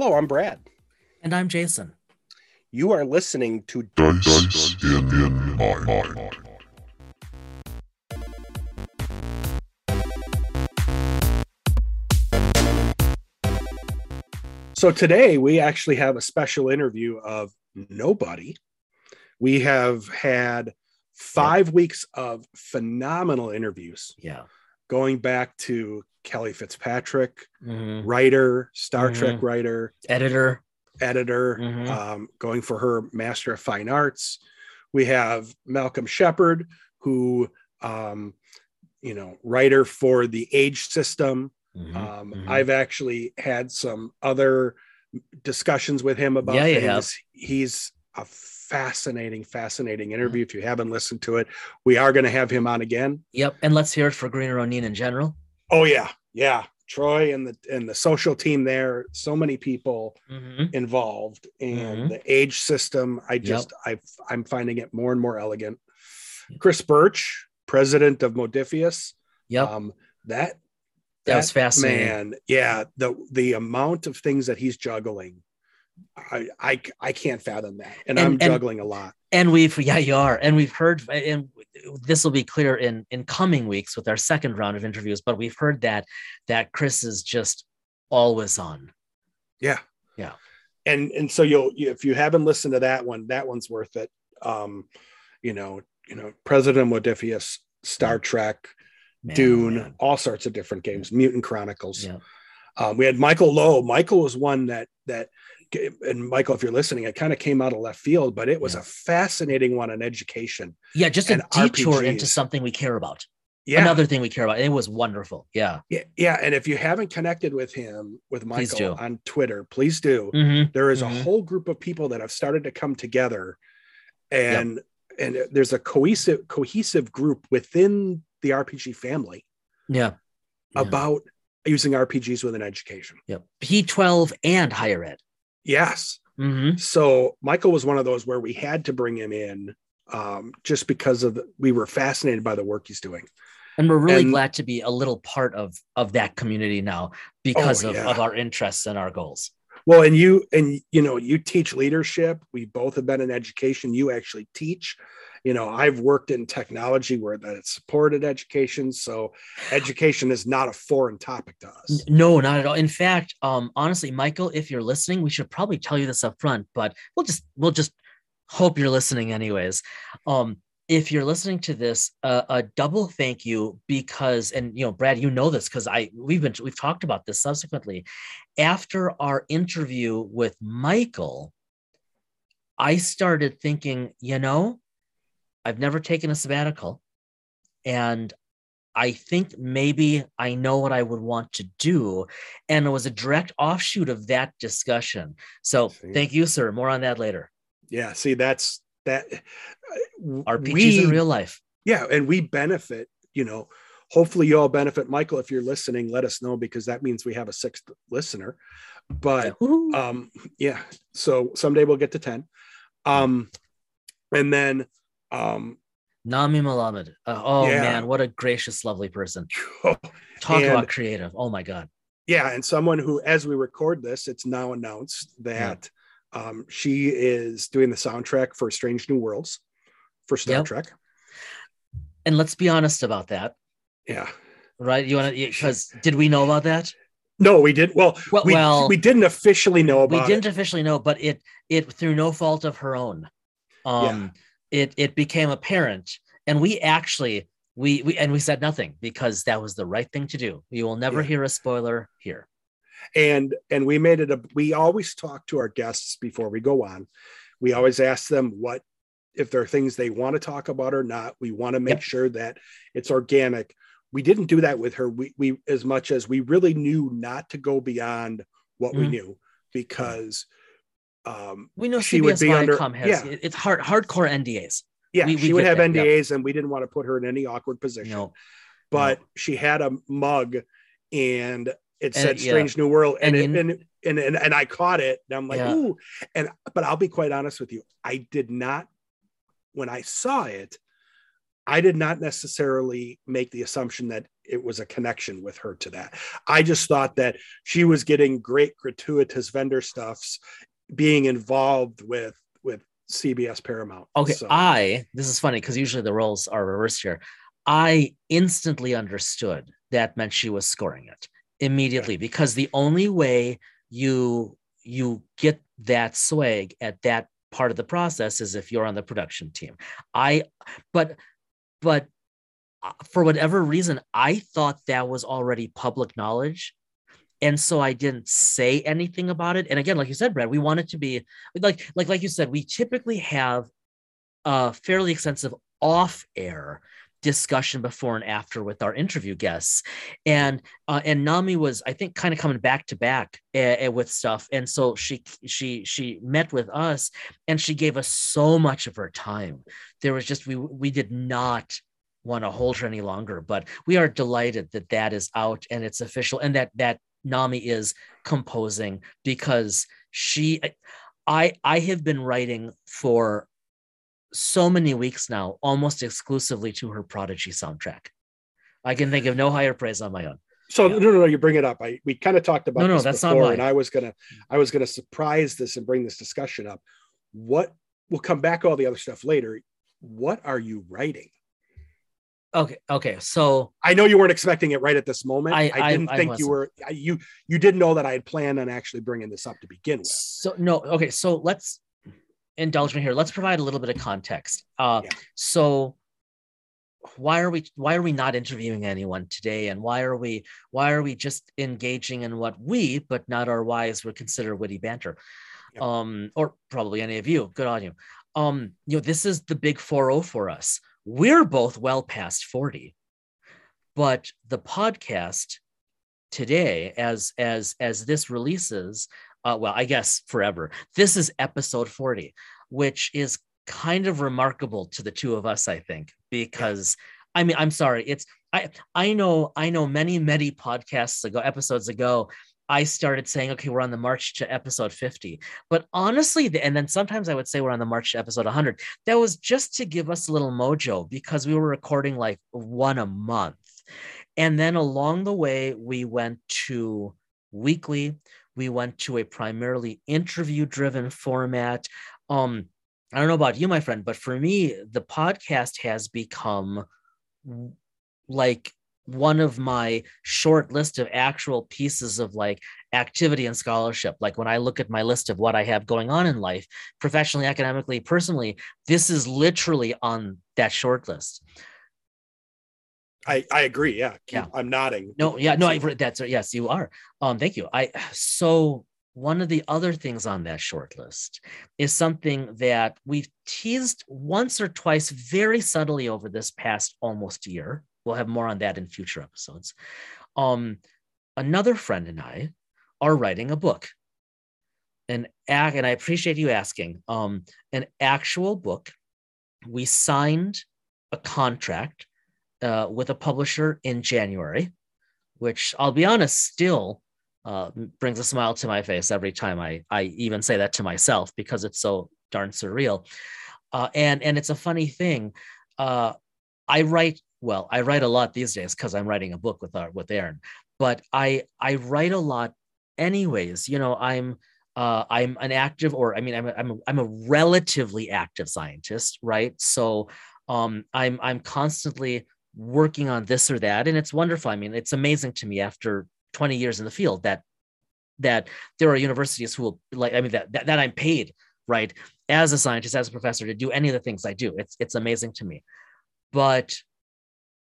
Hello, I'm Brad. And I'm Jason. You are listening to Dice, Dice in, in my mind. So today we actually have a special interview of nobody. We have had five weeks of phenomenal interviews. Yeah. Going back to Kelly Fitzpatrick, Mhm. writer, Star Mhm. Trek writer, Editor. editor, Mhm. um, going for her Master of Fine Arts. We have Malcolm Shepard, who, um, you know, writer for the Age System. Mhm. Um, Mhm. I've actually had some other discussions with him about Yeah, things. He's a fascinating, fascinating interview. If you haven't listened to it, we are going to have him on again. Yep. And let's hear it for Green Ronin in general. Oh yeah, yeah. Troy and the and the social team there. So many people Mhm. involved, and Mhm. the age system. I just I I'm finding it more and more elegant. Chris Birch, president of Modiphius. Yep. Um, that that was fascinating. man yeah the the amount of things that he's juggling i i, I can't fathom that and, And- i'm and- juggling a lot And we've yeah, you are. And we've heard and this will be clear in in coming weeks with our second round of interviews, but we've heard that that Chris is just always on. yeah Yeah. and and so you'll if you haven't listened to that one that one's worth it um you know you know president modiphius star trek Man, oh, dune man. all sorts of different games mutant chronicles Yeah. um, we had michael lowe michael was one that that and michael if you're listening it kind of came out of left field but it was Yeah. a fascinating one on education Yeah, just a detour into something we care about. yeah Another thing we care about. It was wonderful. Yeah. Yeah, yeah, and if you haven't connected with him with Michael on Twitter, please do. Mhm. There is Mhm. a whole group of people that have started to come together, and and there's a cohesive cohesive group within the RPG family Yeah. Yeah. about using RPGs within education. Yep. P12 and higher ed. Yes, hmm so Michael was one of those where we had to bring him in um, just because of the, we were fascinated by the work he's doing. And we're really And- glad to be a little part of of that community now because Oh, of, yeah. of our interests and our goals. Well, and you and you know, you teach leadership. We both have been in education. You actually teach. You know, I've worked in technology where that it's supported education. So education is not a foreign topic to us. No, not at all. In fact, um, honestly, Michael, if you're listening, we should probably tell you this up front, but we'll just we'll just hope you're listening anyways. Um, if you're listening to this, uh, a double thank you because, and you know, Brad, you know this because I we've been we've talked about this subsequently. After our interview with Michael, I started thinking, you know, I've never taken a sabbatical, and I think maybe I know what I would want to do. And it was a direct offshoot of that discussion. So See. thank you, sir. More on that later. Yeah. See, that's that. RPGs we, in real life. yeah, and we benefit. You know, hopefully you all benefit. Michael, if you're listening, let us know because that means we have a sixth listener. But um yeah so someday we'll get to 10 um and then um Nami Melumad. Uh, oh Yeah. man, what a gracious, lovely person. Talk And- about creative. Oh my God. yeah and someone who as we record this it's now announced that um she is doing the soundtrack for strange new worlds for star Yep. trek And let's be honest about that, yeah right? You want to, because did we know about that? no we did well Well, we, well we didn't officially know about. we didn't it officially know, but it, it through no fault of her own. Um, it, it became apparent and we actually, we, we, and we said nothing because that was the right thing to do. You will never Yeah. hear a spoiler here. and and we made it a we always talk to our guests before we go on we always ask them what if there are things they want to talk about or not we want to make Yep. sure that it's organic we didn't do that with her we, we as much as we really knew not to go beyond what we Mhm. knew because um We know She would CBS be under- has yeah. it's hard hardcore NDAs. yeah We- we she would have that, yeah. ndas and we didn't want to put her in any awkward position No, but she had a mug and it And- said yeah. strange new world and And it, and, and and and I caught it and I'm like Yeah. ooh and but I'll be quite honest with you I did not when I saw it I did not necessarily make the assumption that it was a connection with her to that. I just thought that she was getting great gratuitous vendor stuffs being involved with with CBS Paramount. Okay, So, I this is funny because usually the roles are reversed here. I instantly understood that meant she was scoring it immediately because the only way you you get that swag at that part of the process is if you're on the production team. I but but uh, for whatever reason, I thought that was already public knowledge. And so I didn't say anything about it. And again, like you said, Brad, we want it to be like like like you said, we typically have a fairly extensive off-air discussion before and after with our interview guests. And uh, and nami was i think kind of coming back to back uh, with stuff. And so she she she met with us and she gave us so much of her time. There was just we we did not want to hold her any longer but we are delighted that that is out and it's official and that that nami is composing because she i i have been writing for so many weeks now, almost exclusively to her Prodigy soundtrack. I can think of no higher praise on my own. So Yeah. no, no, no. You bring it up. I we kind of talked about No, no, this that's not before, mine. and I was gonna, I was gonna surprise this and bring this discussion up. What we'll come back to all the other stuff later. What are you writing? Okay, okay. So I know you weren't expecting it right at this moment. I- I, I- didn't I think you were. You you didn't know that I had planned on actually bringing this up to begin with. so no, okay. So let's indulge me here. Let's provide a little bit of context. Uh, Yeah. so why are we why are we not interviewing anyone today and why are we why are we just engaging in what we but not our wives would consider witty banter Yep. um or probably any of you good on you um you know this is the big 4-0 for us we're both well past 40 but the podcast today as as as this releases uh well i guess forever this is episode 40 which is kind of remarkable to the two of us i think because i mean i'm sorry it's i i know i know many many podcasts ago episodes ago i started saying okay we're on the march to episode 50 but honestly and then sometimes i would say we're on the march to episode 100 that was just to give us a little mojo because we were recording like one a month. And then along the way we went to weekly. We went to a primarily interview driven format. Um I don't know about you, my friend, but for me, the podcast has become like one of my short list of actual pieces of like activity and scholarship. Like when I look at my list of what I have going on in life, professionally, academically, personally, this is literally on that short list. I I agree. Yeah. Keep- Yeah. I'm nodding. No, yeah, no, i've read that's yes, you are. Um, thank you. I so one of the other things on that short list is something that we've teased once or twice very subtly over this past almost year. We'll have more on that in future episodes. Um, another friend and I are writing a book. An act, and I appreciate you asking. Um, an actual book. We signed a contract uh, with a publisher in January, which I'll be honest, still uh, brings a smile to my face every time I, I even say that to myself because it's so darn surreal. Uh, and and it's a funny thing. Uh, I write well. I write a lot these days because I'm writing a book with our, with Aaron. But I I write a lot anyways. You know, I'm uh, I'm an active, or I mean, I'm a, I'm a, I'm a relatively active scientist, right? So um, I'm I'm constantly working on this or that, and it's wonderful. I mean, it's amazing to me after 20 years in the field that that there are universities who will like. I mean, that that, that I'm paid right as a scientist, as a professor, to do any of the things I do. It's it's amazing to me, but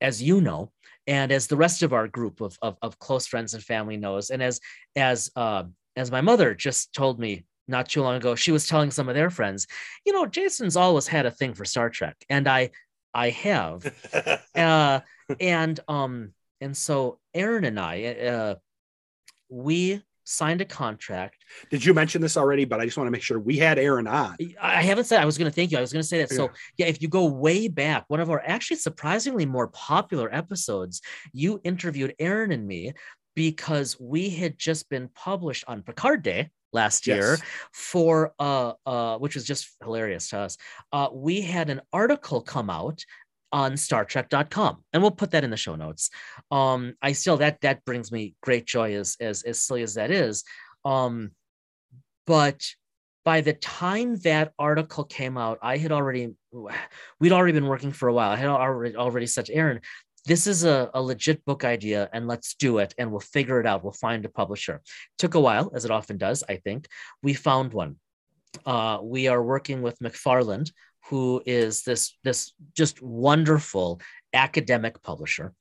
as you know, and as the rest of our group of, of, of close friends and family knows, and as as uh, as my mother just told me not too long ago, she was telling some of their friends, you know, Jason's always had a thing for Star Trek, and I I have, uh, and um and so Aaron and I uh, we signed a contract Did you mention this already? But I just want to make sure we had Aaron on. I haven't said I was going to thank you. I was going to say that. So Yeah. yeah, if you go way back, one of our actually surprisingly more popular episodes, you interviewed Aaron and me because we had just been published on Picard Day last year Yes. for uh uh which was just hilarious to us. Uh we had an article come out on StarTrek.com, and we'll put that in the show notes. Um, I still that that brings me great joy as as as silly as that is. Um, but by the time that article came out, I had already we'd already been working for a while. I had already already said Aaron, this is a, a legit book idea and let's do it and we'll figure it out. We'll find a publisher. Took a while, as it often does, I think. We found one. Uh, we are working with McFarland, who is this, this just wonderful academic publisher.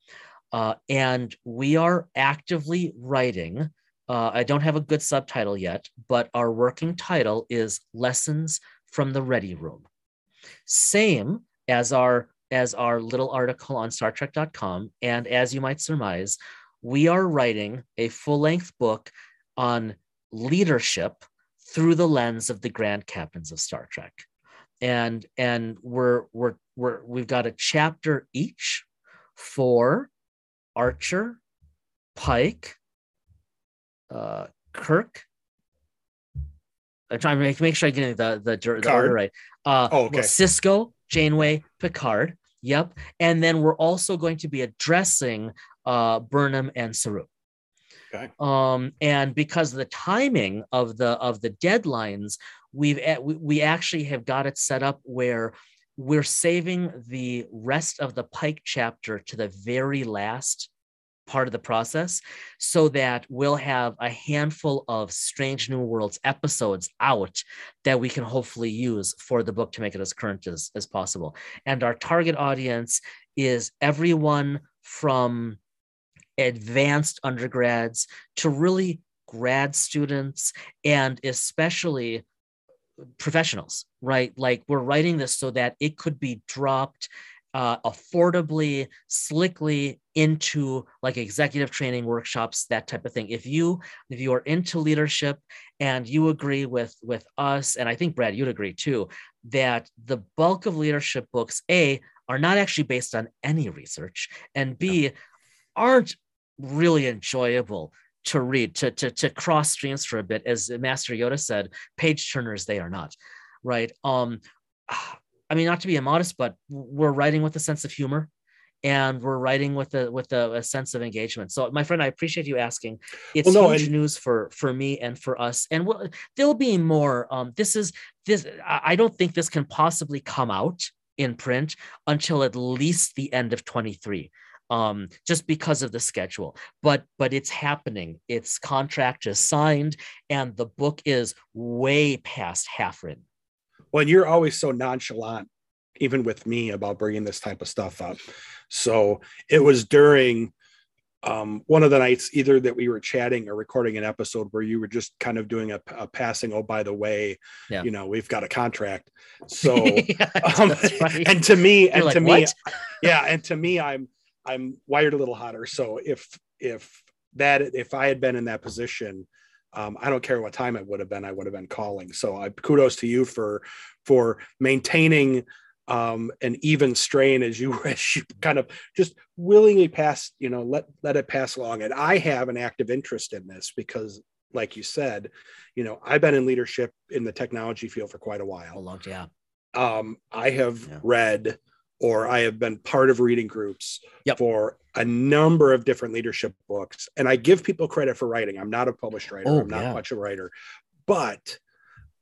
Uh, and we are actively writing. Uh, I don't have a good subtitle yet, but our working title is Lessons from the Ready Room. Same as our as our little article on star StarTrek.com. And as you might surmise, we are writing a full length book on leadership through the lens of the grand captains of Star Trek. And, and we're, we're, we're, we've got a chapter each for Archer, Pike, uh, Kirk. I'm trying to make, make sure I get the, the, the order right. Uh, oh, okay. Well, Sisko, Janeway, Picard. Yep. And then we're also going to be addressing uh, Burnham and Saru. Okay. Um, and because of the timing of the of the deadlines, we've we, we actually have got it set up where we're saving the rest of the Pike chapter to the very last part of the process so that we'll have a handful of Strange New Worlds episodes out that we can hopefully use for the book to make it as current as, as possible. And our target audience is everyone from advanced undergrads to really grad students and especially professionals, right? Like we're writing this so that it could be dropped uh, affordably, slickly into like executive training workshops, that type of thing. If you if you are into leadership and you agree with with us, and I think Brad, you'd agree too, that the bulk of leadership books, a are not actually based on any research, and b aren't really enjoyable to read to to to cross streams for a bit as master yoda said page turners they are not right um I mean, not to be immodest, but we're writing with a sense of humor and we're writing with a with a, a, sense of engagement. So, my friend, I appreciate you asking. It's well, no, huge and- news for for me and for us, and we'll, there'll be more. Um, this is this. I don't think this can possibly come out in print until at least the end of 23 um, just because of the schedule. But but it's happening. Its contract is signed, and the book is way past half written. Well, you're always so nonchalant, even with me, about bringing this type of stuff up. So it was during um, one of the nights, either that we were chatting or recording an episode where you were just kind of doing a, a passing. Oh, by the way, yeah. you know, we've got a contract. So, yeah, um, and to me, You're and like, to what? me, yeah, and to me, I'm I'm wired a little hotter. So if if that if I had been in that position, um, I don't care what time it would have been, I would have been calling. So I kudos to you for for maintaining um, an even strain as you, as you kind of just willingly pass, you know, let let it pass along. And I have an active interest in this because, like you said, you know, I've been in leadership in the technology field for quite a while. A long, yeah. Um, I have yeah. read or I have been part of reading groups yep. for a number of different leadership books. And I give people credit for writing. I'm not a published writer. Oh, I'm not yeah. much of a writer. But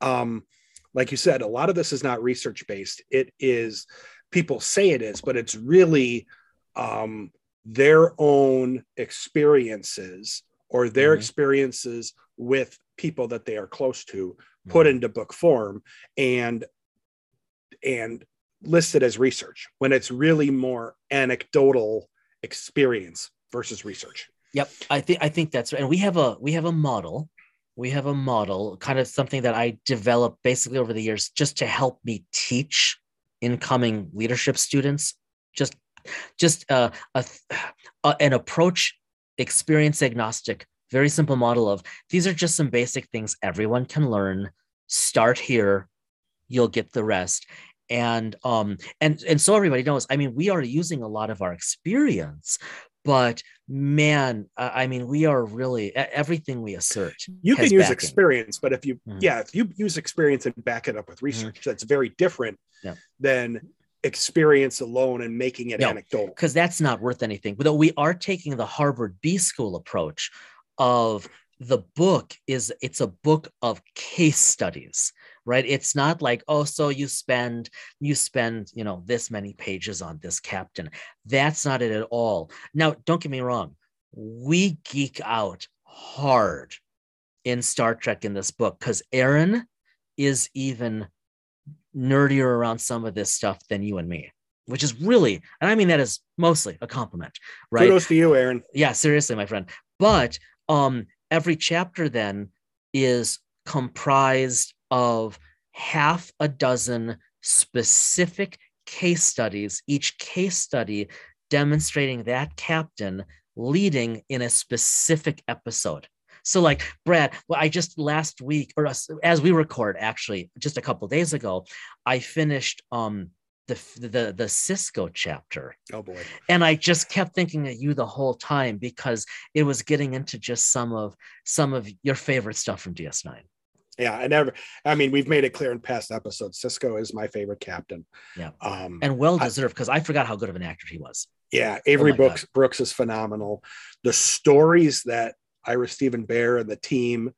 um, like you said, a lot of this is not research based. It is people say it is, but it's really um, their own experiences or their mm-hmm. experiences with people that they are close to put mm-hmm. into book form and and listed as research when it's really more anecdotal experience versus research. Yep, I think I think that's right. And we have a we have a model. We have a model, kind of something that I developed basically over the years, just to help me teach incoming leadership students. Just, just uh, a, a an approach, experience agnostic, very simple model of these are just some basic things everyone can learn. Start here, you'll get the rest and um and and so everybody knows i mean we are using a lot of our experience but man i mean we are really everything we assert you can use backing. experience but if you mm-hmm. yeah if you use experience and back it up with mm-hmm. research mm-hmm. that's very different yeah. than experience alone and making it No. anecdotal. because that's not worth anything. But we are taking the Harvard B School approach of the book is it's a book of case studies, right? It's not like, oh, so you spend you spend, you know, this many pages on this captain. That's not it at all. Now, don't get me wrong, we geek out hard in Star Trek in this book because Aaron is even nerdier around some of this stuff than you and me, which is really, and I mean that is mostly a compliment, right? Kudos to you, Aaron. Yeah, seriously, my friend. But um, every chapter then is comprised of half a dozen specific case studies, each case study demonstrating that captain leading in a specific episode. So, like Brad, well, I just last week, or as as we record, actually, just a couple days ago, I finished um the the the Sisko chapter, Oh boy. and I just kept thinking of you the whole time because it was getting into just some of some of your favorite stuff from DS9. Yeah, I never. I mean, we've made it clear in past episodes. Sisko is my favorite captain. Yeah. Um, And well deserved because I forgot how good of an actor he was. yeah, Avery my Brooks Brooks is phenomenal. The stories that Ira Steven Behr and the team,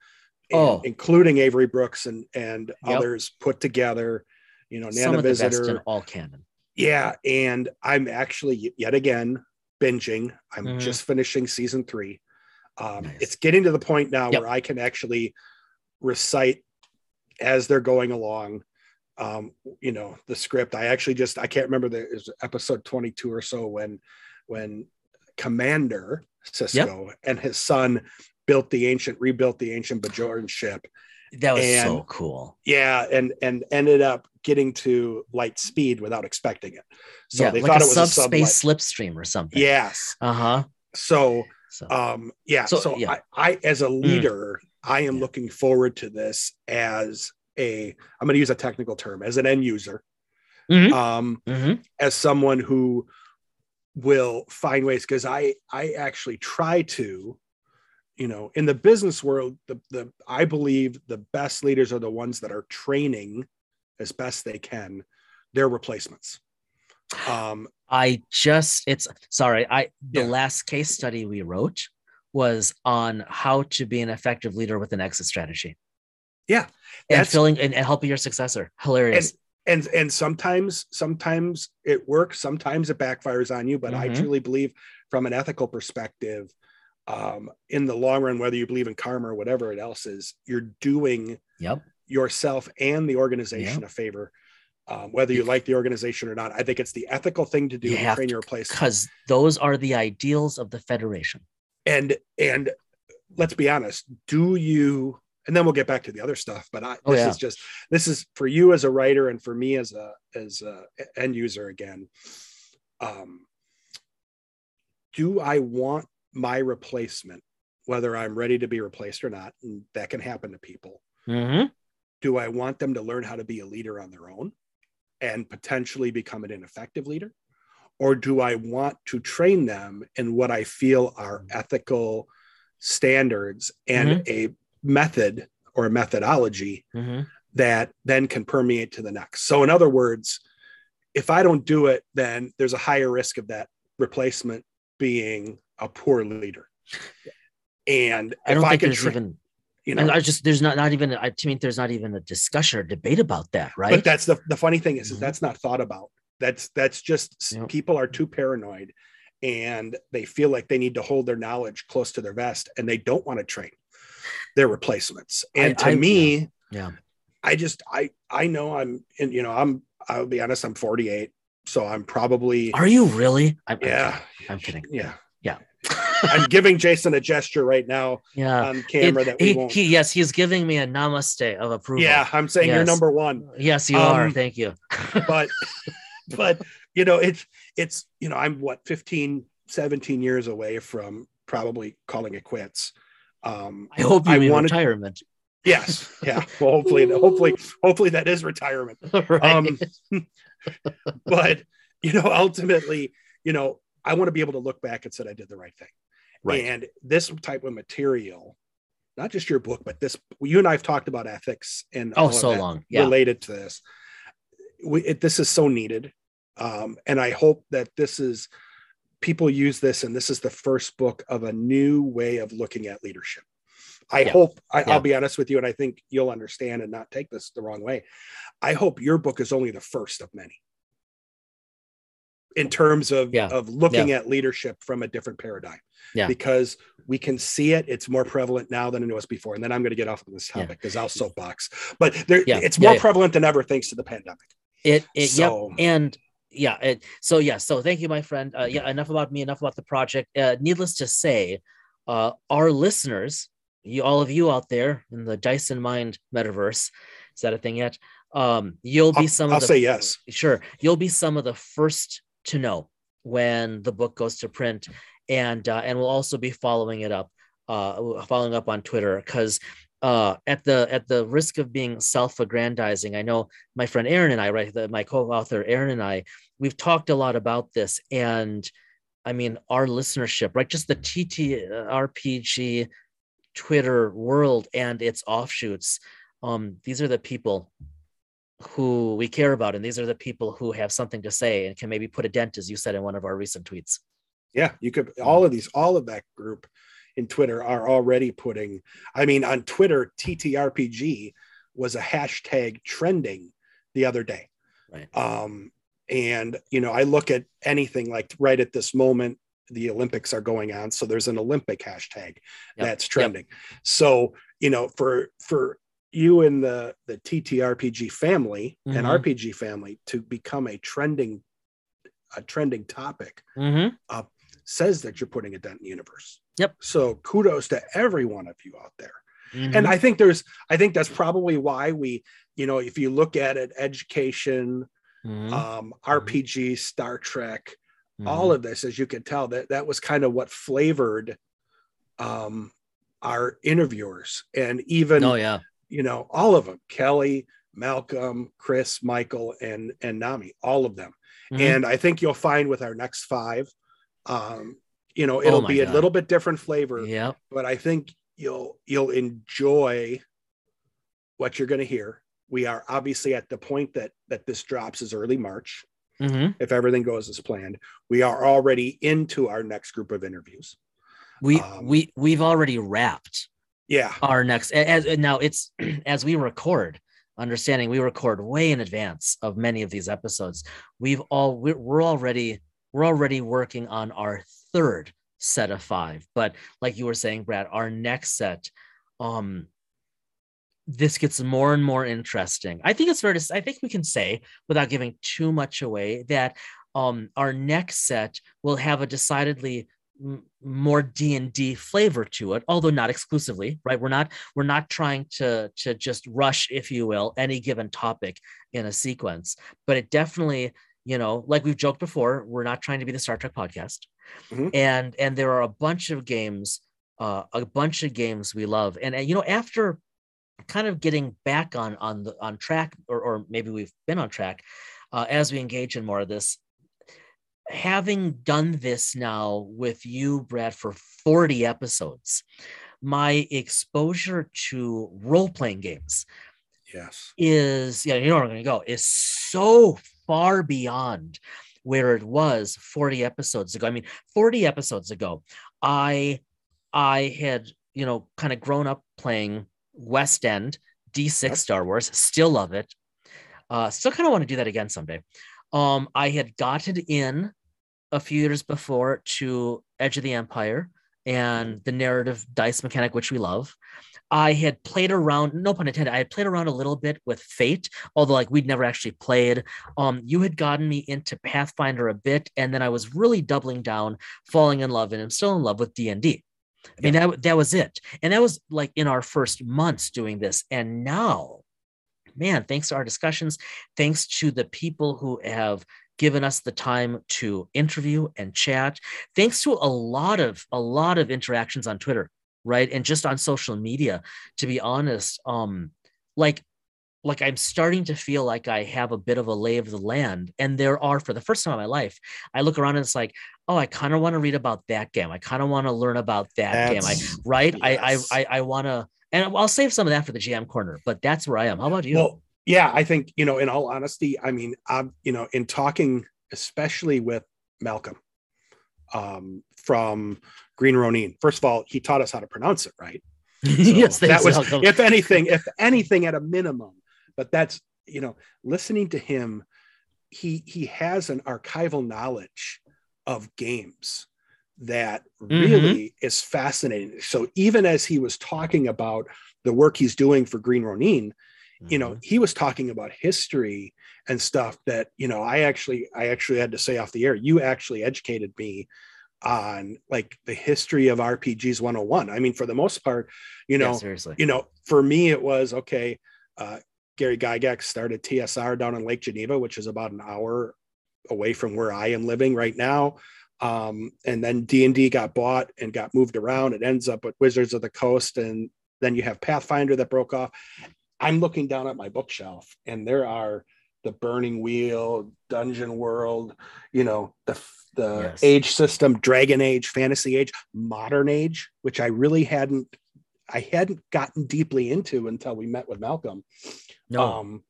Oh. including Avery Brooks and and Yep. others put together. You know, Nana of the best in Visitor. all canon. Yeah, and I'm actually yet again binging. I'm Mhm. just finishing season three. Um, Nice. It's getting to the point now Yep. where I can actually recite as they're going along. Um, you know, the script. I actually just I can't remember the was episode 22 or so when when Commander Sisko and his son built the ancient, rebuilt the ancient Bajoran ship. That was so cool. Yeah, and and ended up getting to light speed without expecting it. So yeah, they like thought a it was a subspace sublight. slipstream or something. Yes. Uh huh. So So um yeah, So, so, yeah. I, I as a leader, I am Yeah. looking forward to this as a I'm going to use a technical term as an end user. Mhm. Um Mhm. as someone who will find ways because I I actually try to you know in the business world the the I believe the best leaders are the ones that are training as best they can their replacements. Um I just it's sorry. I the Yeah. last case study we wrote was on how to be an effective leader with an exit strategy. Yeah, and filling and, and helping your successor. Hilarious. and and sometimes sometimes it works sometimes it backfires on you but i Mhm. truly believe from an ethical perspective um in the long run whether you believe in karma or whatever it else is you're doing yep. yourself and the organization a favor um, whether you like the organization or not i think it's the ethical thing to do You to train to, your replacement Because those are the ideals of the Federation. And and let's be honest do you and then we'll get back to the other stuff but i Oh, this yeah. is just this is for you as a writer and for me as a as a end user again um do i want my replacement whether i'm ready to be replaced or not and that can happen to people mm-hmm. do i want them to learn how to be a leader on their own and potentially become an ineffective leader or do i want to train them in what i feel are ethical standards and a method or a methodology Mhm. that then can permeate to the next so in other words if i don't do it then there's a higher risk of that replacement being a poor leader and I don't if think can there's tra- even. you know And I just there's not not even I to me there's not even a discussion or debate about that, right? But that's the the funny thing is, is Mhm. that's not thought about. That's that's just Yep. people are too paranoid and they feel like they need to hold their knowledge close to their vest and they don't want to train their replacements. And I- to I- me, yeah. I just I I know I'm in, you know, I'm I'll be honest, I'm 48. So I'm probably Are you really? I'm, I'm yeah, kidding. I'm kidding. yeah. Yeah. I'm giving Jason a gesture right now Yeah. on camera It- that we he, won't. he- yes, he's giving me a namaste of approval. yeah, I'm saying you're number one. Yes, you are. Um, Thank you. but but you know it's it's you know i'm what 15 17 years away from probably calling it quits um I hope you I mean wanted- retirement. yes yeah well hopefully hopefully hopefully that is retirement right. um but you know ultimately you know i want to be able to look back and said i did the right thing right. and this type of material not just your book but this you and i've talked about ethics and oh, so long. Yeah. related to this we, it, this is so needed Um, and I hope that this is people use this and this is the first book of a new way of looking at leadership. I Yeah. hope I, Yeah. I'll be honest with you, and I think you'll understand and not take this the wrong way. I hope your book is only the first of many in terms of Yeah. of looking at leadership from a different paradigm. Yeah. Because we can see it, it's more prevalent now than it was before. And then I'm going to get off of this topic because I'll soapbox. But there, Yeah. it's more prevalent than ever thanks to the pandemic. It, it So- yep. And yeah, it, so yeah, so thank you, my friend. Uh, yeah, enough about me, enough about the project. Uh, needless to say, uh, our listeners, you all of you out there in the Dyson Mind metaverse, is that a thing yet? Um, you'll be I'll- some I'll of the say yes. Sure, you'll be some of the first to know when the book goes to print, and uh, and we'll also be following it up, uh, following up on Twitter because uh, at the at the risk of being self-aggrandizing, I know my friend Aaron and I, right, the, my co-author Aaron and I, we've talked a lot about this, and I mean our listenership, right, just the TTRPG Twitter world and its offshoots. Um, these are the people who we care about, and these are the people who have something to say and can maybe put a dent, as you said in one of our recent tweets. Yeah, you could all of these, all of that group in Twitter are already putting. I mean, on Twitter, TTRPG was a hashtag trending the other day. Right. Um, and you know, I look at anything like right at this moment, the Olympics are going on, so there's an Olympic hashtag Yep, that's yep. trending. So you know, for for you and the the TTRPG family and Mhm. RPG family to become a trending a trending topic Mm-hmm. says that you're putting a dent in the universe. Yep. So kudos to every one of you out there. Mm-hmm. And I think there's, I think that's probably why we, you know, if you look at it, education, Mhm, um, RPG, Star Trek, mhm. all of this, as you can tell, that that was kind of what flavored um, our interviewers, and even oh yeah, you know all of them, Kelly, Malcolm, Chris, Michael, and and Nami, all of them. Mhm. And I think you'll find with our next five, um, you know, it'll Oh be a little bit different flavor, yeah, but I think you'll you'll enjoy what you're going to hear. We are obviously at the point that that this drops is early March. Mhm. If everything goes as planned, we are already into our next group of interviews. we Um, we we've already wrapped Yeah, our next. As now it's as we record. Understanding we record way in advance of many of these episodes. We've all we're, we're already we're already working on our third set of five. But like you were saying, Brad, our next set, um, this gets more and more interesting. I think it's fair to I think we can say without giving too much away that um our next set will have a decidedly more D&D flavor to it although not exclusively right we're not we're not trying to to just rush if you will any given topic in a sequence but it definitely you know like we've joked before we're not trying to be the Star Trek podcast Mhm. and and there are a bunch of games uh, a bunch of games we love and, and you know after kind of getting back on on the on track or, or maybe we've been on track uh, as we engage in more of this having done this now with you brad for 40 episodes my exposure to role-playing games yes, is yeah you know where i'm going to go is so far beyond where it was 40 episodes ago. I mean 40 episodes ago i i had you know kind of grown up playing west end d6 Yep. star wars still love it. Uh still kind of want to do that again someday. Um i had gotten in a few years before to edge of the empire and the narrative dice mechanic which we love. I had played around, no pun intended, I had played around a little bit with Fate, although like we'd never actually played. Um, you had gotten me into Pathfinder a bit, and then I was really doubling down, falling in love, and I'm still in love with D and D. I mean, that that was it, and that was like in our first months doing this, and now, man, thanks to our discussions, thanks to the people who have given us the time to interview and chat, thanks to a lot of a lot of interactions on Twitter right? And just on social media to be honest um like like i'm starting to feel like i have a bit of a lay of the land and there are for the first time in my life i look around and it's like oh i kind of want to read about that game. I kind of want to learn about that game. I right? Yes. i i i, I want to and i'll save some of that for the gm corner but that's where i am. How about you? Well, yeah, I think you know, in all honesty, I mean, I'm you know, in talking especially with Malcolm um, from Green Ronin. First of all, he taught us how to pronounce it right. So yes, that was, Malcolm. if anything, if anything, at a minimum. But that's you know, listening to him, he he has an archival knowledge of games that Mm-hmm. really is fascinating. So even as he was talking about the work he's doing for Green Ronin, you know, Mhm. he was talking about history and stuff that you know i actually i actually had to say off the air you actually educated me on like the history of rpgs 101 i mean for the most part you Yeah, know seriously. you know for me it was okay uh gary gygax started tsr down in lake geneva which is about an hour away from where i am living right now um and then d&d got bought and got moved around it ends up with wizards of the coast and then you have pathfinder that broke off i'm looking down at my bookshelf and there are the burning wheel dungeon world you know the the Yes. age system dragon age fantasy age modern age which i really hadn't i hadn't gotten deeply into until we met with malcolm. No, um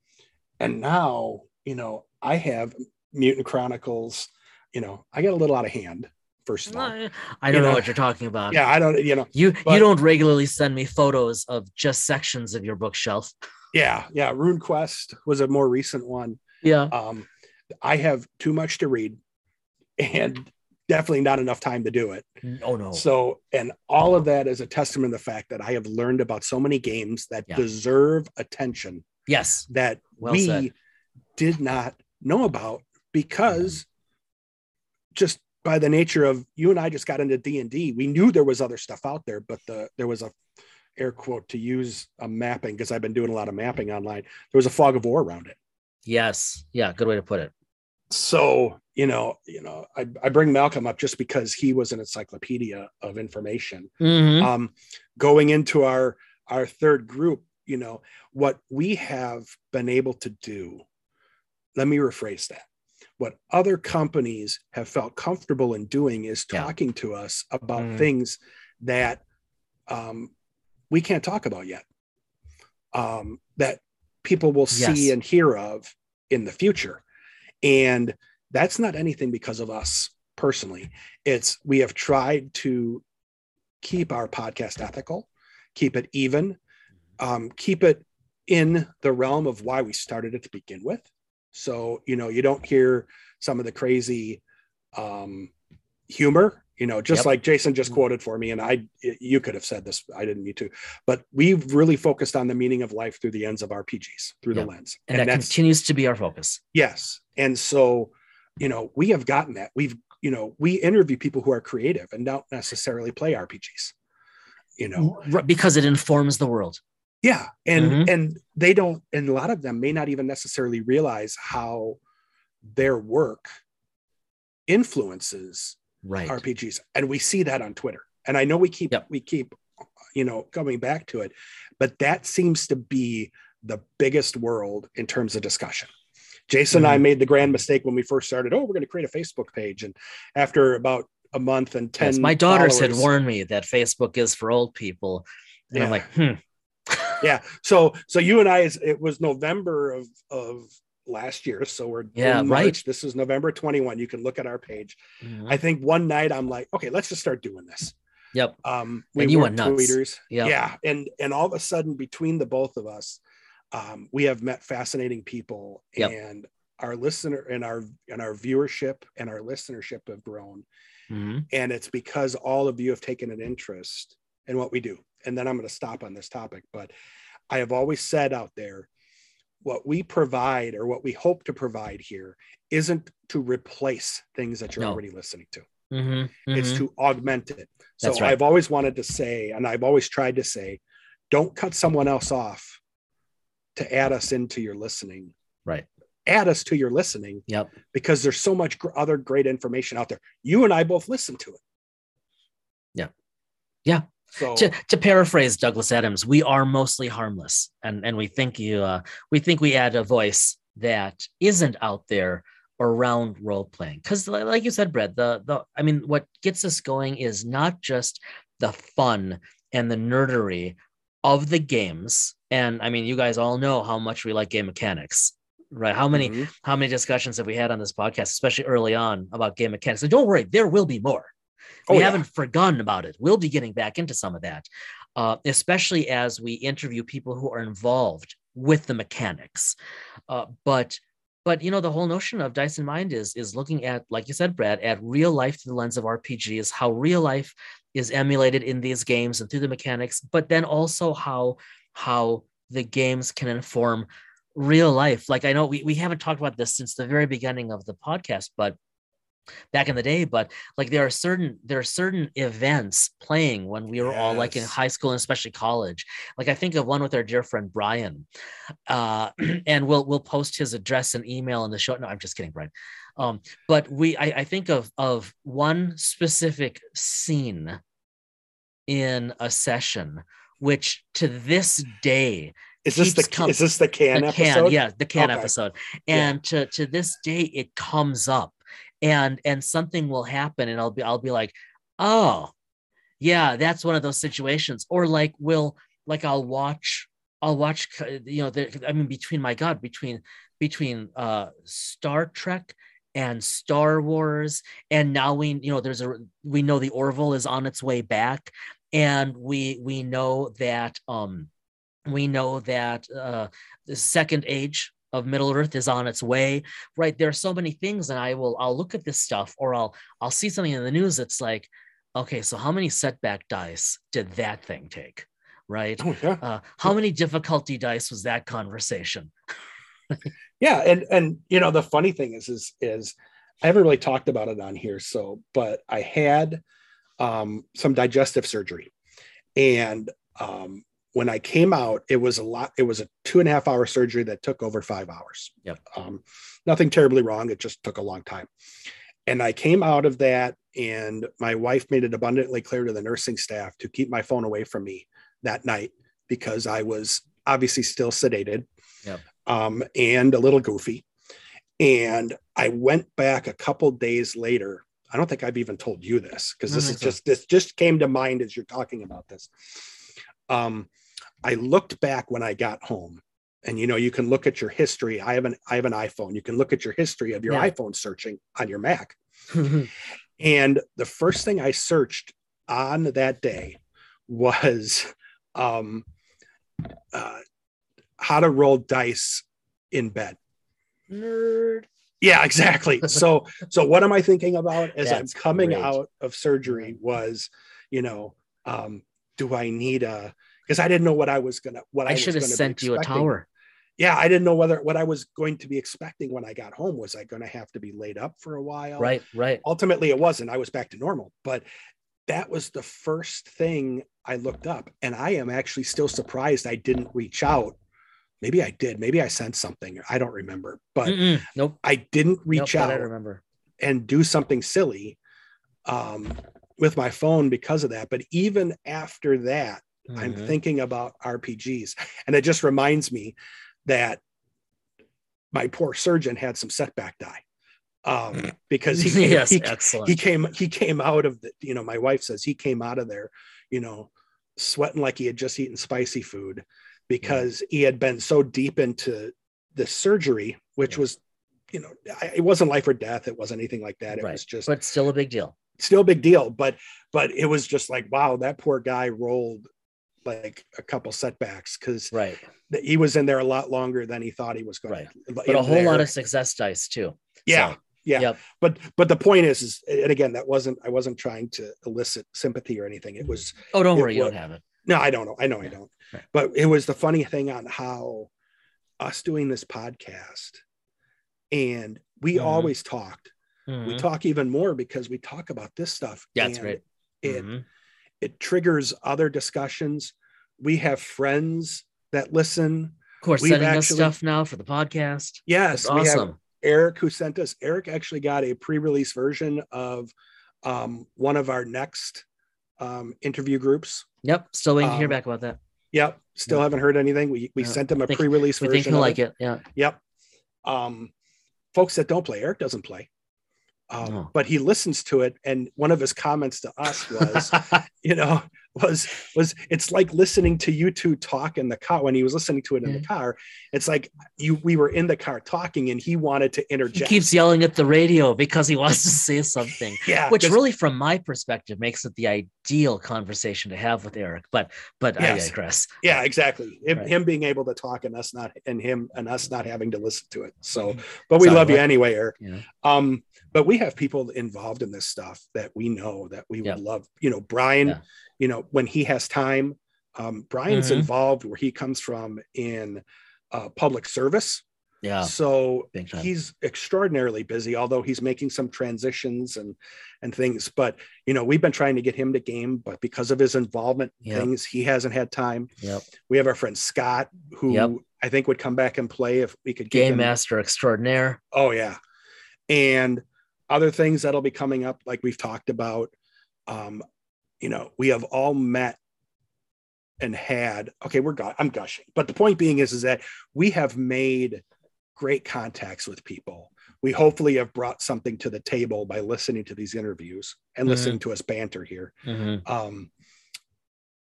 and now you know i have mutant chronicles you know i get a little out of hand first of all I don't you know know, what you're talking about. yeah i don't you know You but- you don't regularly send me photos of just sections of your bookshelf. yeah yeah RuneQuest was a more recent one Yeah. um i have too much to read and definitely not enough time to do it Oh no. so and all of that is a testament to the fact that i have learned about so many games that Yeah. deserve attention yes. that Well we said. did not know about because just by the nature of you and I just got into D&D we knew there was other stuff out there but the there was a air quote to use a mapping because I've been doing a lot of mapping online there was a fog of war around it Yes. Yeah. Good way to put it. so you know you know I, I bring Malcolm up just because he was an encyclopedia of information Mhm. um, going into our our third group you know what we have been able to do let me rephrase that what other companies have felt comfortable in doing is Yeah. talking to us about Mhm. things that um, we can't talk about yet um, that people will see Yes. and hear of in the future and that's not anything because of us personally it's we have tried to keep our podcast ethical keep it even um, keep it in the realm of why we started it to begin with so you know you don't hear some of the crazy um, humor you know just Yep. like jason just quoted for me and i you could have said this i didn't need to but we've really focused on the meaning of life through the ends of rpgs through Yep. the lens And, that continues to be our focus. Yes. And so, you know, we have gotten that. We've, you know, we interview people who are creative and don't necessarily play RPGs. You know, Because it informs the world. Yeah. And Mhm. and they don't, and a lot of them may not even necessarily realize how their work influences Right. RPGs. And we see that on Twitter. And I know we keep Yep. we keep, you know, coming back to it, but that seems to be the biggest world in terms of discussion. Jason and I Mm-hmm. made the grand mistake when we first started. Oh, we're going to create a Facebook page, and after about a month and ten, Yes, my daughters had warned me that Facebook is for old people. And I'm like, hmm. Yeah, so so you and I, is it was November of of last year, so we're Yeah, right. This is November twenty one. You can look at our page. Mhm. I think one night I'm like, okay, let's just start doing this. Yep. Um, And you went nuts. tweeters. Yep. Yeah, and and all of a sudden, between the both of us, um, we have met fascinating people, Yep. and our listener and our and our viewership and our listenership have grown, Mhm. and it's because all of you have taken an interest in what we do. And then I'm going to stop on this topic, but I have always said out there, what we provide or what we hope to provide here isn't to replace things that you're No. already listening to Mhm. it's Mhm. to augment it. So right. I've always wanted to say, and I've always tried to say, don't cut someone else off to add us into your listening. Right. Add us to your listening Yep. because there's so much gr- other great information out there. You and I both listen to it. Yeah. Yeah. So to, to paraphrase Douglas Adams, we are mostly harmless, and and we think you uh, we think we add a voice that isn't out there around role playing. Because like you said, Brett, the the I mean, what gets us going is not just the fun and the nerdery of the games. And I mean, you guys all know how much we like game mechanics. right how many Mhm. how many discussions have we had on this podcast especially early on about game mechanics and don't worry there will be more we Oh, yeah. haven't forgotten about it. We'll be getting back into some of that uh, especially as we interview people who are involved with the mechanics. Uh, but but you know the whole notion of dice and mind is is looking at like you said brad at real life through the lens of rpgs how real life is emulated in these games and through the mechanics but then also how how the games can inform real life. Like i know we, we haven't talked about this since the very beginning of the podcast but back in the day but like there are certain there are certain events playing when we were all like in high school and especially college like i think of one with our dear friend brian uh and we'll we'll post his address and email in the show no i'm just kidding brian um but we i, I think of of one specific scene in a session which to this day Is this the com- is this the can the episode? can yeah the can Okay. episode Yeah. and to to this day it comes up and and something will happen and i'll be i'll be like oh yeah that's one of those situations. Or like will like i'll watch i'll watch you know the, i mean between my god between between uh star trek and star wars and now we you know there's a we know the orville is on its way back and we we know that um we know that uh, the second age of middle earth is on its way right? There are so many things and i will i'll look at this stuff or i'll i'll see something in the news that's like okay so how many setback dice did that thing take? Right? Oh, yeah. uh, how many difficulty dice was that conversation? Yeah and and you know the funny thing is is is i haven't really talked about it on here so but i had um some digestive surgery and um when i came out it was a lot it was a two and a half hour surgery that took over five hours Yep. um nothing terribly wrong it just took a long time and i came out of that and my wife made it abundantly clear to the nursing staff to keep my phone away from me that night because i was obviously still sedated Yep. um, and a little goofy. And I went back a couple days later. I don't think I've even told you this because this is so. just this just came to mind as you're talking about this. Um, I looked back when I got home, and you know you can look at your history. I have an I have an iPhone. You can look at your history of your Yeah. iPhone searching on your Mac. And the first thing I searched on that day was um, uh, how to roll dice in bed. nerd Yeah, exactly. So, so what am I thinking about as That's I'm coming great. out of surgery was, you know, um, do I need a? Because I didn't know what I was gonna. What I, i should have sent you a tower. Yeah, I didn't know whether what I was going to be expecting when I got home. Was I going to have to be laid up for a while? right right. Ultimately it wasn't. I was back to normal. But that was the first thing i looked up and i am actually still surprised i didn't reach out. Maybe i did. Maybe i sent something. I don't remember. But Mm-mm. nope. I didn't nope, reach i out remember. and do something silly um, with my phone because of that. But even after that i'm Mhm. thinking about rpgs and it just reminds me that my poor surgeon had some setback die um, because he came, yes he, he came he came out of the you know my wife says he came out of there you know sweating like he had just eaten spicy food because he had been so deep into the surgery which Yeah. was you know I- it wasn't life or death. It wasn't anything like that. It Right. was just but still a big deal. Still a big deal. But but it was just like wow that poor guy rolled like a couple setbacks because right he was in there a lot longer than he thought he was going Right. to but a whole lot of success dice too yeah So, yeah yep but but the point is is and again that wasn't i wasn't trying to elicit sympathy or anything it was oh don't worry you don't have it no i don't know i know i don't Right. but it was the funny thing on how us doing this podcast and we Mhm. always talked we Mhm. talk even more because we talk about this stuff Yeah, that's right. it Mhm. It triggers other discussions we have friends that listen of course we've sending us stuff now for the podcast yes that's we have awesome Eric who sent us. Eric actually got a pre-release version of um, one of our next um, interview groups. yep still waiting to hear Um, back about that Yep. Still Yeah. haven't heard anything. We we Yeah. sent him a Think- pre-release we version. think he'll like it yeah Yep. Um, folks that don't play, Eric doesn't play. Um, Oh. But he listens to it, and one of his comments to us was, you know, was was it's like listening to you two talk in the car when he was listening to it in the car. It's like you we were in the car talking and he wanted to interject. He keeps yelling at the radio because he wants to say something, yeah, which really, from my perspective, makes it the ideal conversation to have with Eric. But but I Yes. digress. yeah, exactly. Him, Right. him being able to talk and us not and him and us not having to listen to it. So, but we love you anyway, Eric. Yeah. Um, but we have people involved in this stuff that we know that we Yeah. would love. You know, Brian, Yeah. You know, when he has time, um, Brian's Mhm. involved where he comes from in uh, public service. Yeah. So he's extraordinarily busy, although he's making some transitions and and things. But you know, we've been trying to get him to game, but because of his involvement Yep. things, he hasn't had time. Yep. We have our friend Scott, who Yep. I think would come back and play if we could get Game master extraordinaire. Oh yeah, and other things that'll be coming up, like we've talked about. Um, you know, we have all met and had. Okay, we're gu- I'm gushing, but the point being is, is that we have made great contacts with people. We hopefully have brought something to the table by listening to these interviews and Mhm. listening to us banter here. Mhm. Um,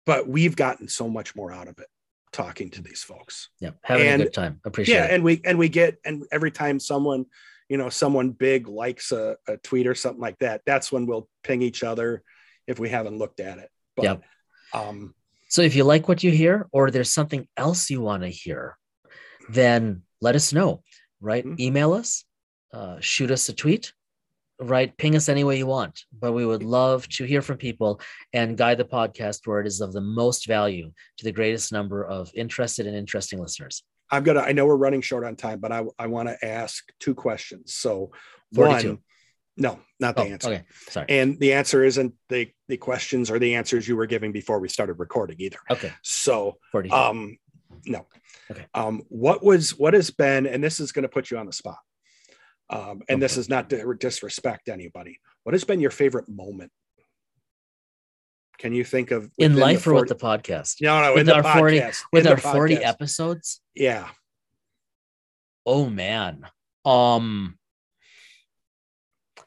but we've gotten so much more out of it talking to these folks. Yeah. Having And- a good time. Appreciate yeah it. and we and we get and every time someone you know someone big likes a, a tweet or something like that that's when we'll ping each other if we haven't looked at it but Yep. um So if you like what you hear, or there's something else you want to hear, then let us know. Right? Mhm. Email us, uh, shoot us a tweet, right? Ping us any way you want. But we would love to hear from people and guide the podcast where it is of the most value to the greatest number of interested and interesting listeners. i'm gonna i know we're running short on time but i i want to ask two questions so 42. one no not the Oh, answer okay. Sorry. and the answer isn't the the questions or the answers you were giving before we started recording either Okay. so 42. um no Okay. um what was what has been and this is going to put you on the spot um and this is not to disrespect anybody what has been your favorite moment can you think of in life or with the podcast? no no with our 40 With our 40 podcast. episodes? yeah Oh man. Um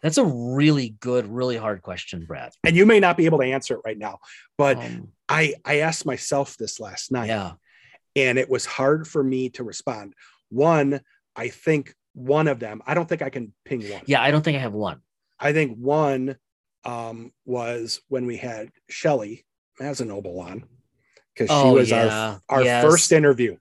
that's a really good, really hard question, Brad. and you may not be able to answer it right now but Um, i i asked myself this last night yeah. and it was hard for me to respond one i think one of them i don't think i can ping one Yeah, I don't think I have one. I think one um, was when we had Shelly Mazzanoble on because she Oh, was yeah. our our Yes. first interview,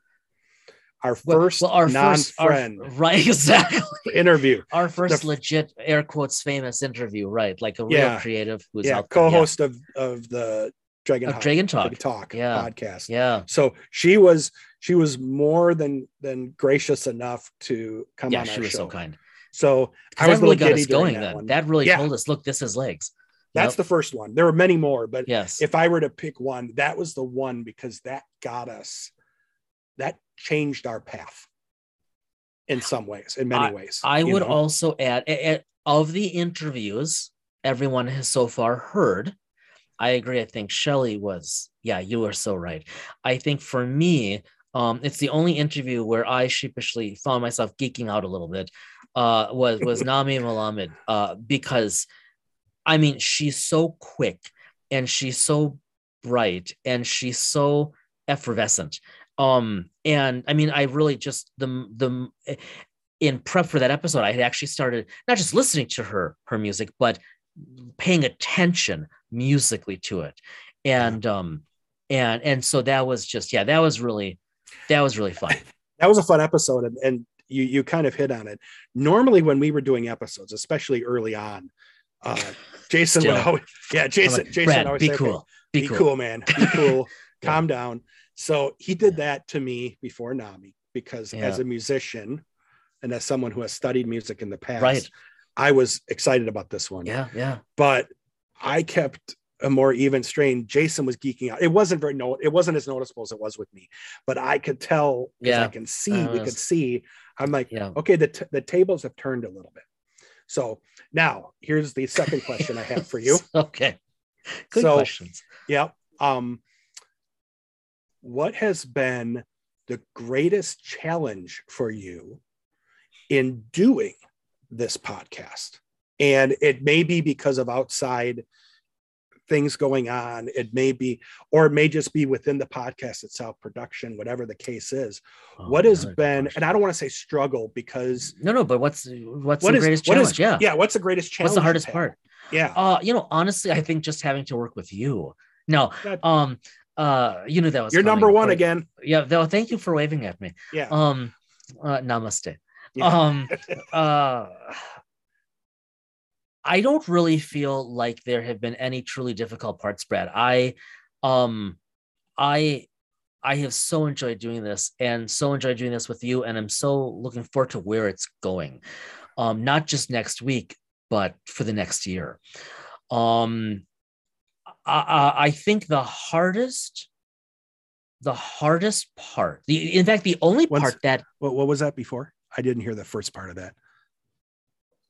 our first well, our first our- non-friend right, exactly. interview. Our first The- legit air quotes famous interview, right? Like a real Yeah. creative who's Yeah, there. Yeah. co-host of of the Dragon Of Talk, Dragon Talk. Talk Yeah. podcast. Yeah. So she was she was more than than gracious enough to come Yeah, on she our was show. so kind. So I was really got us going that then. one. That really told us, look, this is legs. That's Yep. the first one. There were many more, but Yes. if I were to pick one, that was the one because that got us, that changed our path in some ways, in many ways. I would know? also add a- a- of the interviews everyone has so far heard. I agree. I think Shelly was, yeah, you are so right. I think for me, um, it's the only interview where I sheepishly found myself geeking out a little bit. Uh, was was Nami Melumad, uh, because I mean she's so quick and she's so bright and she's so effervescent. Um, and I mean, I really just the the in prep for that episode, I had actually started not just listening to her her music, but paying attention musically to it, and um, and and so that was just yeah, that was really that was really fun. that was a fun episode, and, and you you kind of hit on it. Normally, when we were doing episodes, especially early on, uh, Jason would always, yeah, Jason, like, Jason always be cool, be, cool. man, be cool, calm down. So he did that to me before Nami because Yeah. as a musician and as someone who has studied music in the past, Right. I was excited about this one. Yeah, yeah, but I kept a more even strain. Jason was geeking out. It wasn't very no, it wasn't as noticeable as it was with me, but I could tell. Yeah. I can see. Uh, we could see. I'm like, yeah. okay, the t- the tables have turned a little bit. So now here's the second question I have for you. okay, good So- questions. Yep. Um, what has been the greatest challenge for you in doing this podcast? And it may be because of outside things going on. It may be, or it may just be within the podcast itself, production, whatever the case is. Oh, what has been, question. and I don't want to say struggle because no, no, but what's what's what the is greatest what challenge? is yeah. yeah, what's the greatest challenge? What's the hardest part? Yeah. Uh, you know, honestly, I think just having to work with you. No, um, uh, you knew that was You're coming. number one again. Yeah, though. Thank you for waving at me. Yeah. Um, uh, namaste. Yeah. Um, uh, I don't really feel like there have been any truly difficult parts, Brad. I, um, I, I have so enjoyed doing this, and so enjoyed doing this with you, and I'm so looking forward to where it's going. Um, not just next week, but for the next year. Um, I, I, think the hardest, the hardest part, the in fact, the only What's- part that What, what was that before? I didn't hear the first part of that.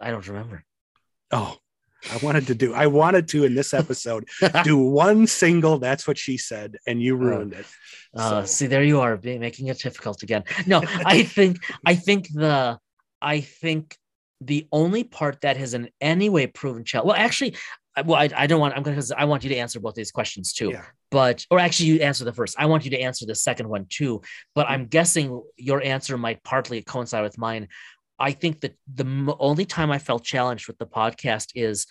I don't remember. Oh, I wanted to do, I wanted to in this episode do one single. That's what she said, and you ruined it. Uh, see, there you are, making it difficult again. No, I think, I think the, I think the only part that has in any way proven challenge. Well, actually, well, I, I don't want. I'm going to. I want you to answer both these questions too. Yeah. But, or actually, you answer the first. I want you to answer the second one too. But I'm guessing your answer might partly coincide with mine. I think that the m- only time I felt challenged with the podcast is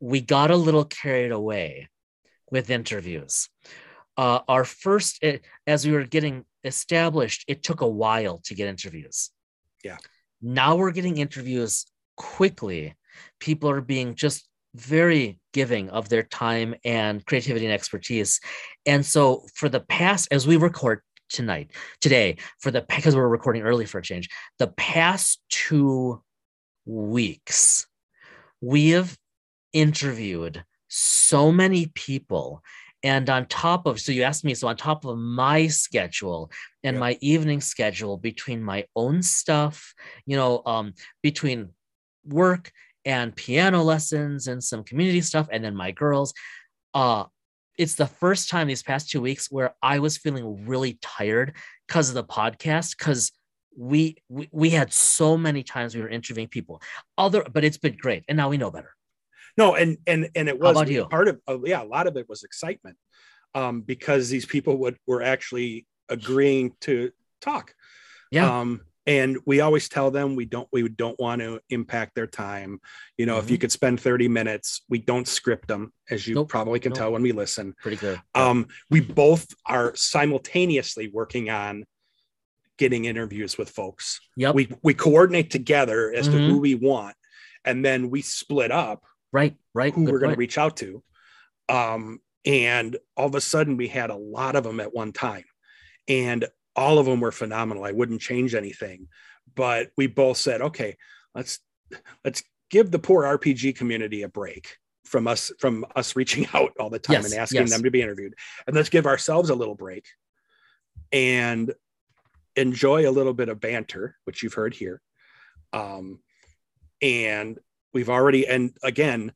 we got a little carried away with interviews. Uh, our first, eh, as we were getting established, it took a while to get interviews. Yeah. Now we're getting interviews quickly. People are being just very giving of their time and creativity and expertise. And so for the past, as we record tonight, today, for the because we're recording early for a change, the past two weeks, we have interviewed so many people. And on top of, so you asked me, so on top of my schedule and Yeah. my evening schedule between my own stuff, you know, um, between work and piano lessons and some community stuff, and then my girls, uh, it's the first time these past two weeks where I was feeling really tired because of the podcast, because we, we we had so many times we were interviewing people. Other, but it's been great, and now we know better. No, and and and it was part of uh, yeah, a lot of it was excitement, um, because these people would were actually agreeing to talk. Yeah. Um, and we always tell them we don't we don't want to impact their time. You know, if you could spend 30 minutes, we don't script them, as you Nope. probably can Nope. tell when we listen. Pretty clear. Um, we both are simultaneously working on getting interviews with folks. yep. We we coordinate together as to Mhm. who we want, and then we split up right. Right. who good we're going to reach out to. Um, and all of a sudden, we had a lot of them at one time, and all of them were phenomenal. I wouldn't change anything, but we both said, okay, let's let's give the poor RPG community a break from us from us reaching out all the time Yes, and asking yes. them to be interviewed, and let's give ourselves a little break and enjoy a little bit of banter, which you've heard here. Um, and we've already, and again,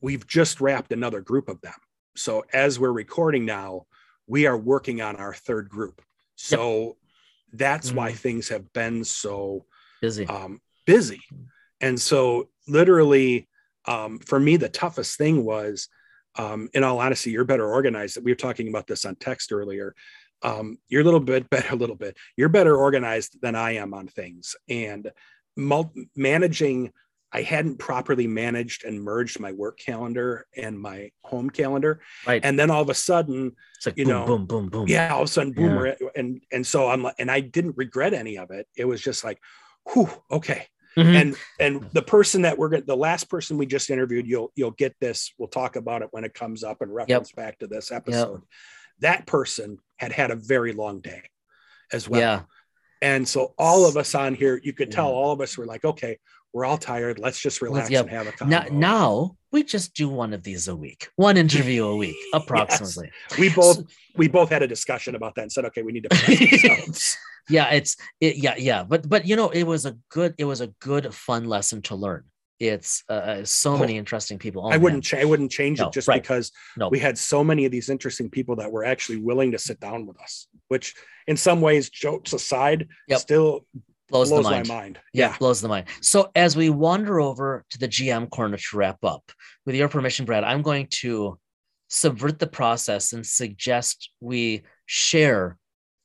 we've just wrapped another group of them. So as we're recording now, we are working on our third group. So that's why Mhm. things have been so Busy. um, busy. And so, literally, um, for me, the toughest thing was, um, in all honesty, you're better organized. We were talking about this on text earlier. Um, you're a little bit better, a little bit. You're better organized than I am on things. And mul- managing, I hadn't properly managed and merged my work calendar and my home calendar. right. And then all of a sudden, it's like you boom, know, boom, boom, boom. yeah, all of a sudden, boom, Yeah. and and so I'm like, and I didn't regret any of it. It was just like, whew, okay. Mhm. And and the person that we're going, the last person we just interviewed, you'll you'll get this. We'll talk about it when it comes up and reference back to this episode. That person had had a very long day, as well. yeah. And so all of us on here, you could tell all of us were like, okay, we're all tired. Let's just relax and have a Now, convo. now we just do one of these a week, one interview a week, approximately. we both we both had a discussion about that and said, okay, we need to. yeah it's it yeah yeah but but you know it was a good it was a good fun lesson to learn it's uh, so Oh, many interesting people Oh, I wouldn't. Cha- I wouldn't change No, it just right. because no we had so many of these interesting people that were actually willing to sit down with us. Which, in some ways, jokes aside, Yep. still blows, blows, the mind my mind. yeah, blows the mind so as we wander over to the gm corner to wrap up with your permission brad i'm going to subvert the process and suggest we share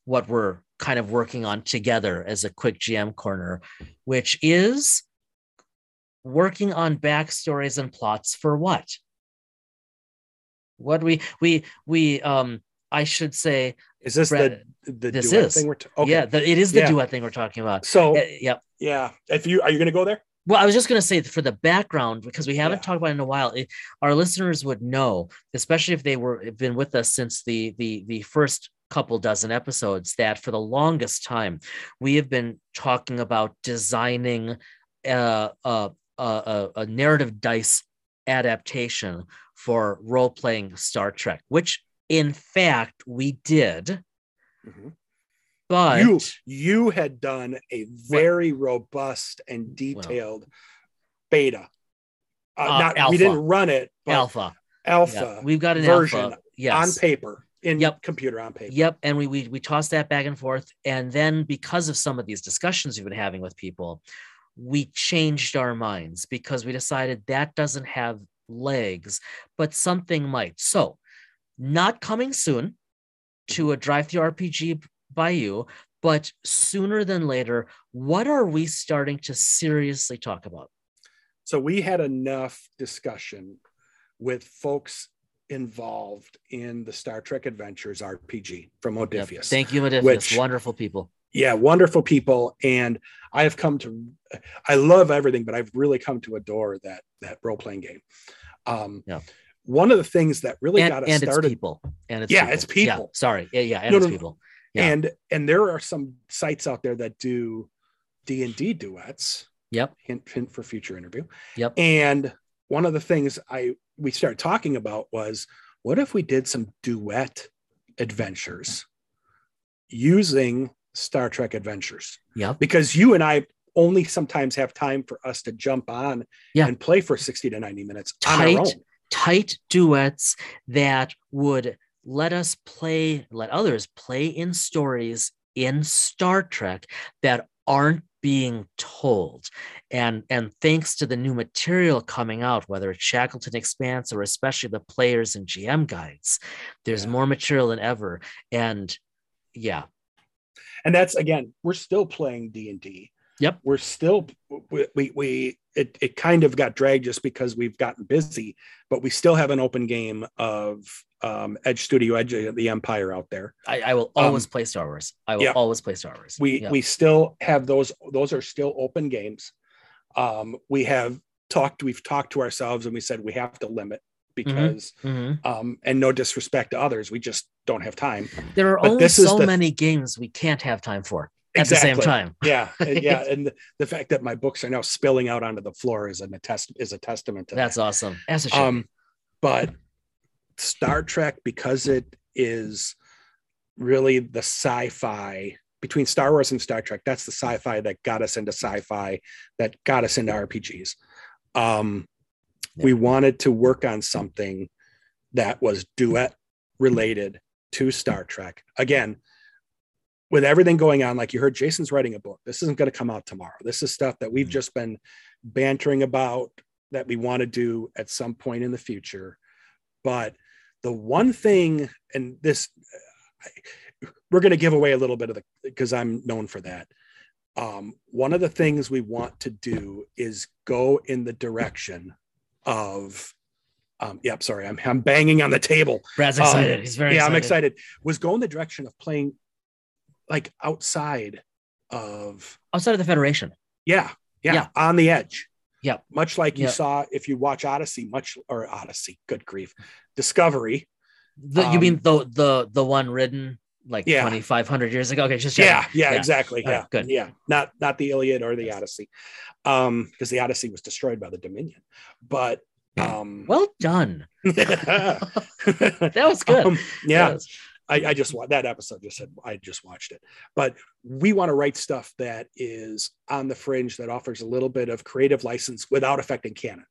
what we're kind of working on together as a quick GM corner, which is working on backstories and plots for what? What we we we um I should say Is this Brett, the the this duet is. thing we're t- okay. yeah, the, it is the Yeah. duet thing we're talking about. So Uh, yep. yeah, if you are you going to go there? Well, I was just going to say for the background because we haven't Yeah. talked about it in a while. It, our listeners would know, especially if they were been with us since the the the first couple dozen episodes, that for the longest time we have been talking about designing uh, a, a, a, a narrative dice adaptation for role playing Star Trek, which in fact we did, but you you had done a very robust and detailed beta. Uh, Uh, not alpha. we didn't run it, but alpha, alpha, yeah, we've got an version alpha, yes, on paper in Yep. computer on paper. Yep, and we we we tossed that back and forth, and then because of some of these discussions we've been having with people, we changed our minds because we decided that doesn't have legs, but something might. So, not coming soon to a drive-through RPG by you, but sooner than later, what are we starting to seriously talk about? So we had enough discussion with folks involved in the Star Trek Adventures RPG from Yep. Thank you, Modiphius. which- Wonderful people. yeah, wonderful people, and I have come to. I love everything, but I've really come to adore that that role playing game. Um, Yeah. One of the things that really And, got us and it's started people. And it's Yeah, people. it's people. Yeah, sorry. Yeah, yeah, and No, it's no, people. Yeah. and and there are some sites out there that do D and D duets. Yep. Hint, hint for future interview. Yep. And one of the things I we started talking about was what if we did some duet adventures using Star Trek Adventures? Yep. Because you and I only sometimes have time for us to jump on Yeah. and play for 60 to 90 minutes on Tight. Tight duets that would let us play, let others play in stories in Star Trek that aren't being told. And and thanks to the new material coming out, whether it's Shackleton Expanse or especially the players and GM guides, there's Yeah. more material than ever. And yeah, and that's again we're still playing d&d Yep. we're still we we, we it, it kind of got dragged just because we've gotten busy but we still have an open game of um, edge studio edge of the empire out there I, I will Um, always play Star Wars. I will yeah. always play Star Wars. we Yeah. we still have those those are still open games um, we have talked we've talked to ourselves and we said we have to limit because Mhm. um, and no disrespect to others we just don't have time There are But only so the- many games we can't have time for at the same time. yeah yeah and the, the fact that my books are now spilling out onto the floor is an attest is a testament to That's that. awesome. That's a should. um but star trek because it is really the sci-fi between star wars and star trek that's the sci-fi that got us into sci-fi that got us into rpgs um we wanted to work on something that was duet related to star trek again with everything going on like you heard jason's writing a book this isn't going to come out tomorrow this is stuff that we've Mhm. just been bantering about that we want to do at some point in the future but the one thing and this I- we're going to give away a little bit of the because i'm known for that um, one of the things we want to do is go in the direction of um, yep sorry I'm, I'm banging on the table Brad's um, excited. He's very yeah excited. i'm excited was go in the direction of playing like outside of Outside of the Federation. yeah, yeah, Yeah. on the edge. Yeah. Much like you Yeah. saw if you watch Odyssey, much or Odyssey, good grief. Discovery. The, you Um, mean the the the one written like Yeah. 2500 years ago? Okay, just Yeah, yeah, Yeah. exactly. All right, Yeah. good. Yeah. Not not the Iliad or the Yes. Odyssey. Um, because the Odyssey was destroyed by the Dominion. But um Well done. that was good. yeah. Yes. I, I just wa- that episode just said I just watched it. But we want to write stuff that is on the fringe that offers a little bit of creative license without affecting canon.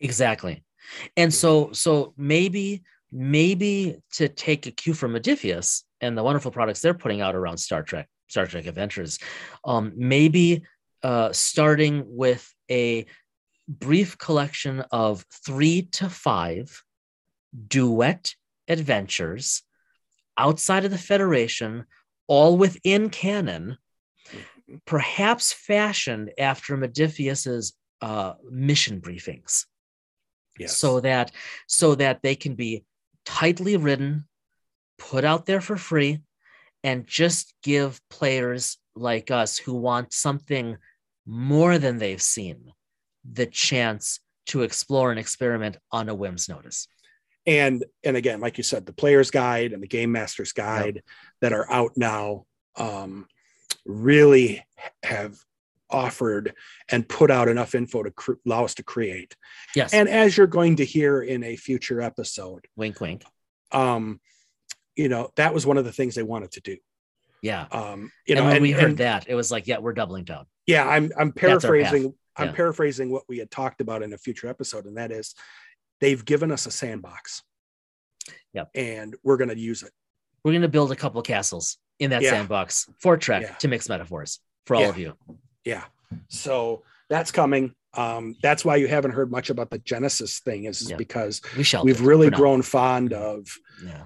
Exactly. And so so maybe maybe to take a cue from Modiphius and the wonderful products they're putting out around Star Trek, Star Trek Adventures, um, maybe uh, starting with a brief collection of three to five duet adventures outside of the Federation, all within canon, perhaps fashioned after Modiphius's uh, mission briefings. Yes. So that so that they can be tightly written, put out there for free, and just give players like us who want something more than they've seen the chance to explore and experiment on a whim's notice and and again like you said the player's guide and the game master's guide yep. that are out now um, really have offered and put out enough info to cr- allow us to create. Yes. And as you're going to hear in a future episode wink wink. um you know that was one of the things they wanted to do. Yeah. Um you and know when and, we heard and- that it was like yeah we're doubling down. Yeah i'm i'm paraphrasing i'm Yeah. paraphrasing what we had talked about in a future episode and that is they've given us a sandbox. Yep. and we're going to use it. We're going to build a couple castles in that Yeah. sandbox for trek Yeah. to mix metaphors for all Yeah. of you. Yeah. So that's coming. Um that's why you haven't heard much about the genesis thing is because we shall we've really grown fond of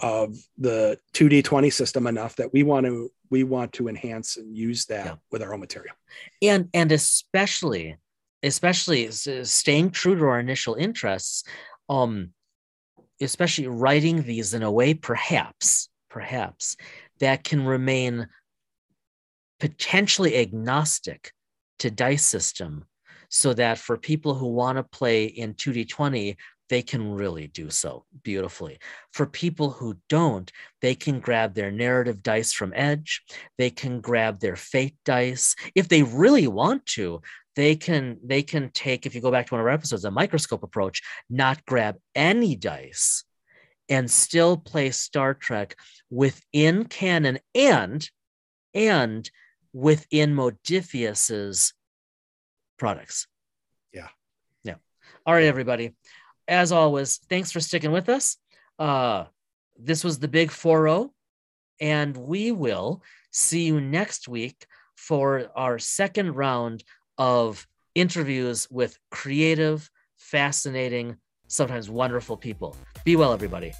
of the 2d20 system enough that we want to we want to enhance and use that with our own material. And and especially especially staying true to our initial interests um especially writing these in a way perhaps perhaps that can remain potentially agnostic to dice system so that for people who want to play in 2d20 they can really do so beautifully. For people who don't they can grab their narrative dice from edge. They can grab their fate dice. If they really want to they can they can take if you go back to one of our episodes a microscope approach not grab any dice and still play star trek within canon and and within modiphius's products. Yeah. yeah. All right everybody. As always thanks for sticking with us. Uh this was the big 4-0 and we will see you next week for our second round of interviews with creative, fascinating, sometimes wonderful people. Be well, everybody.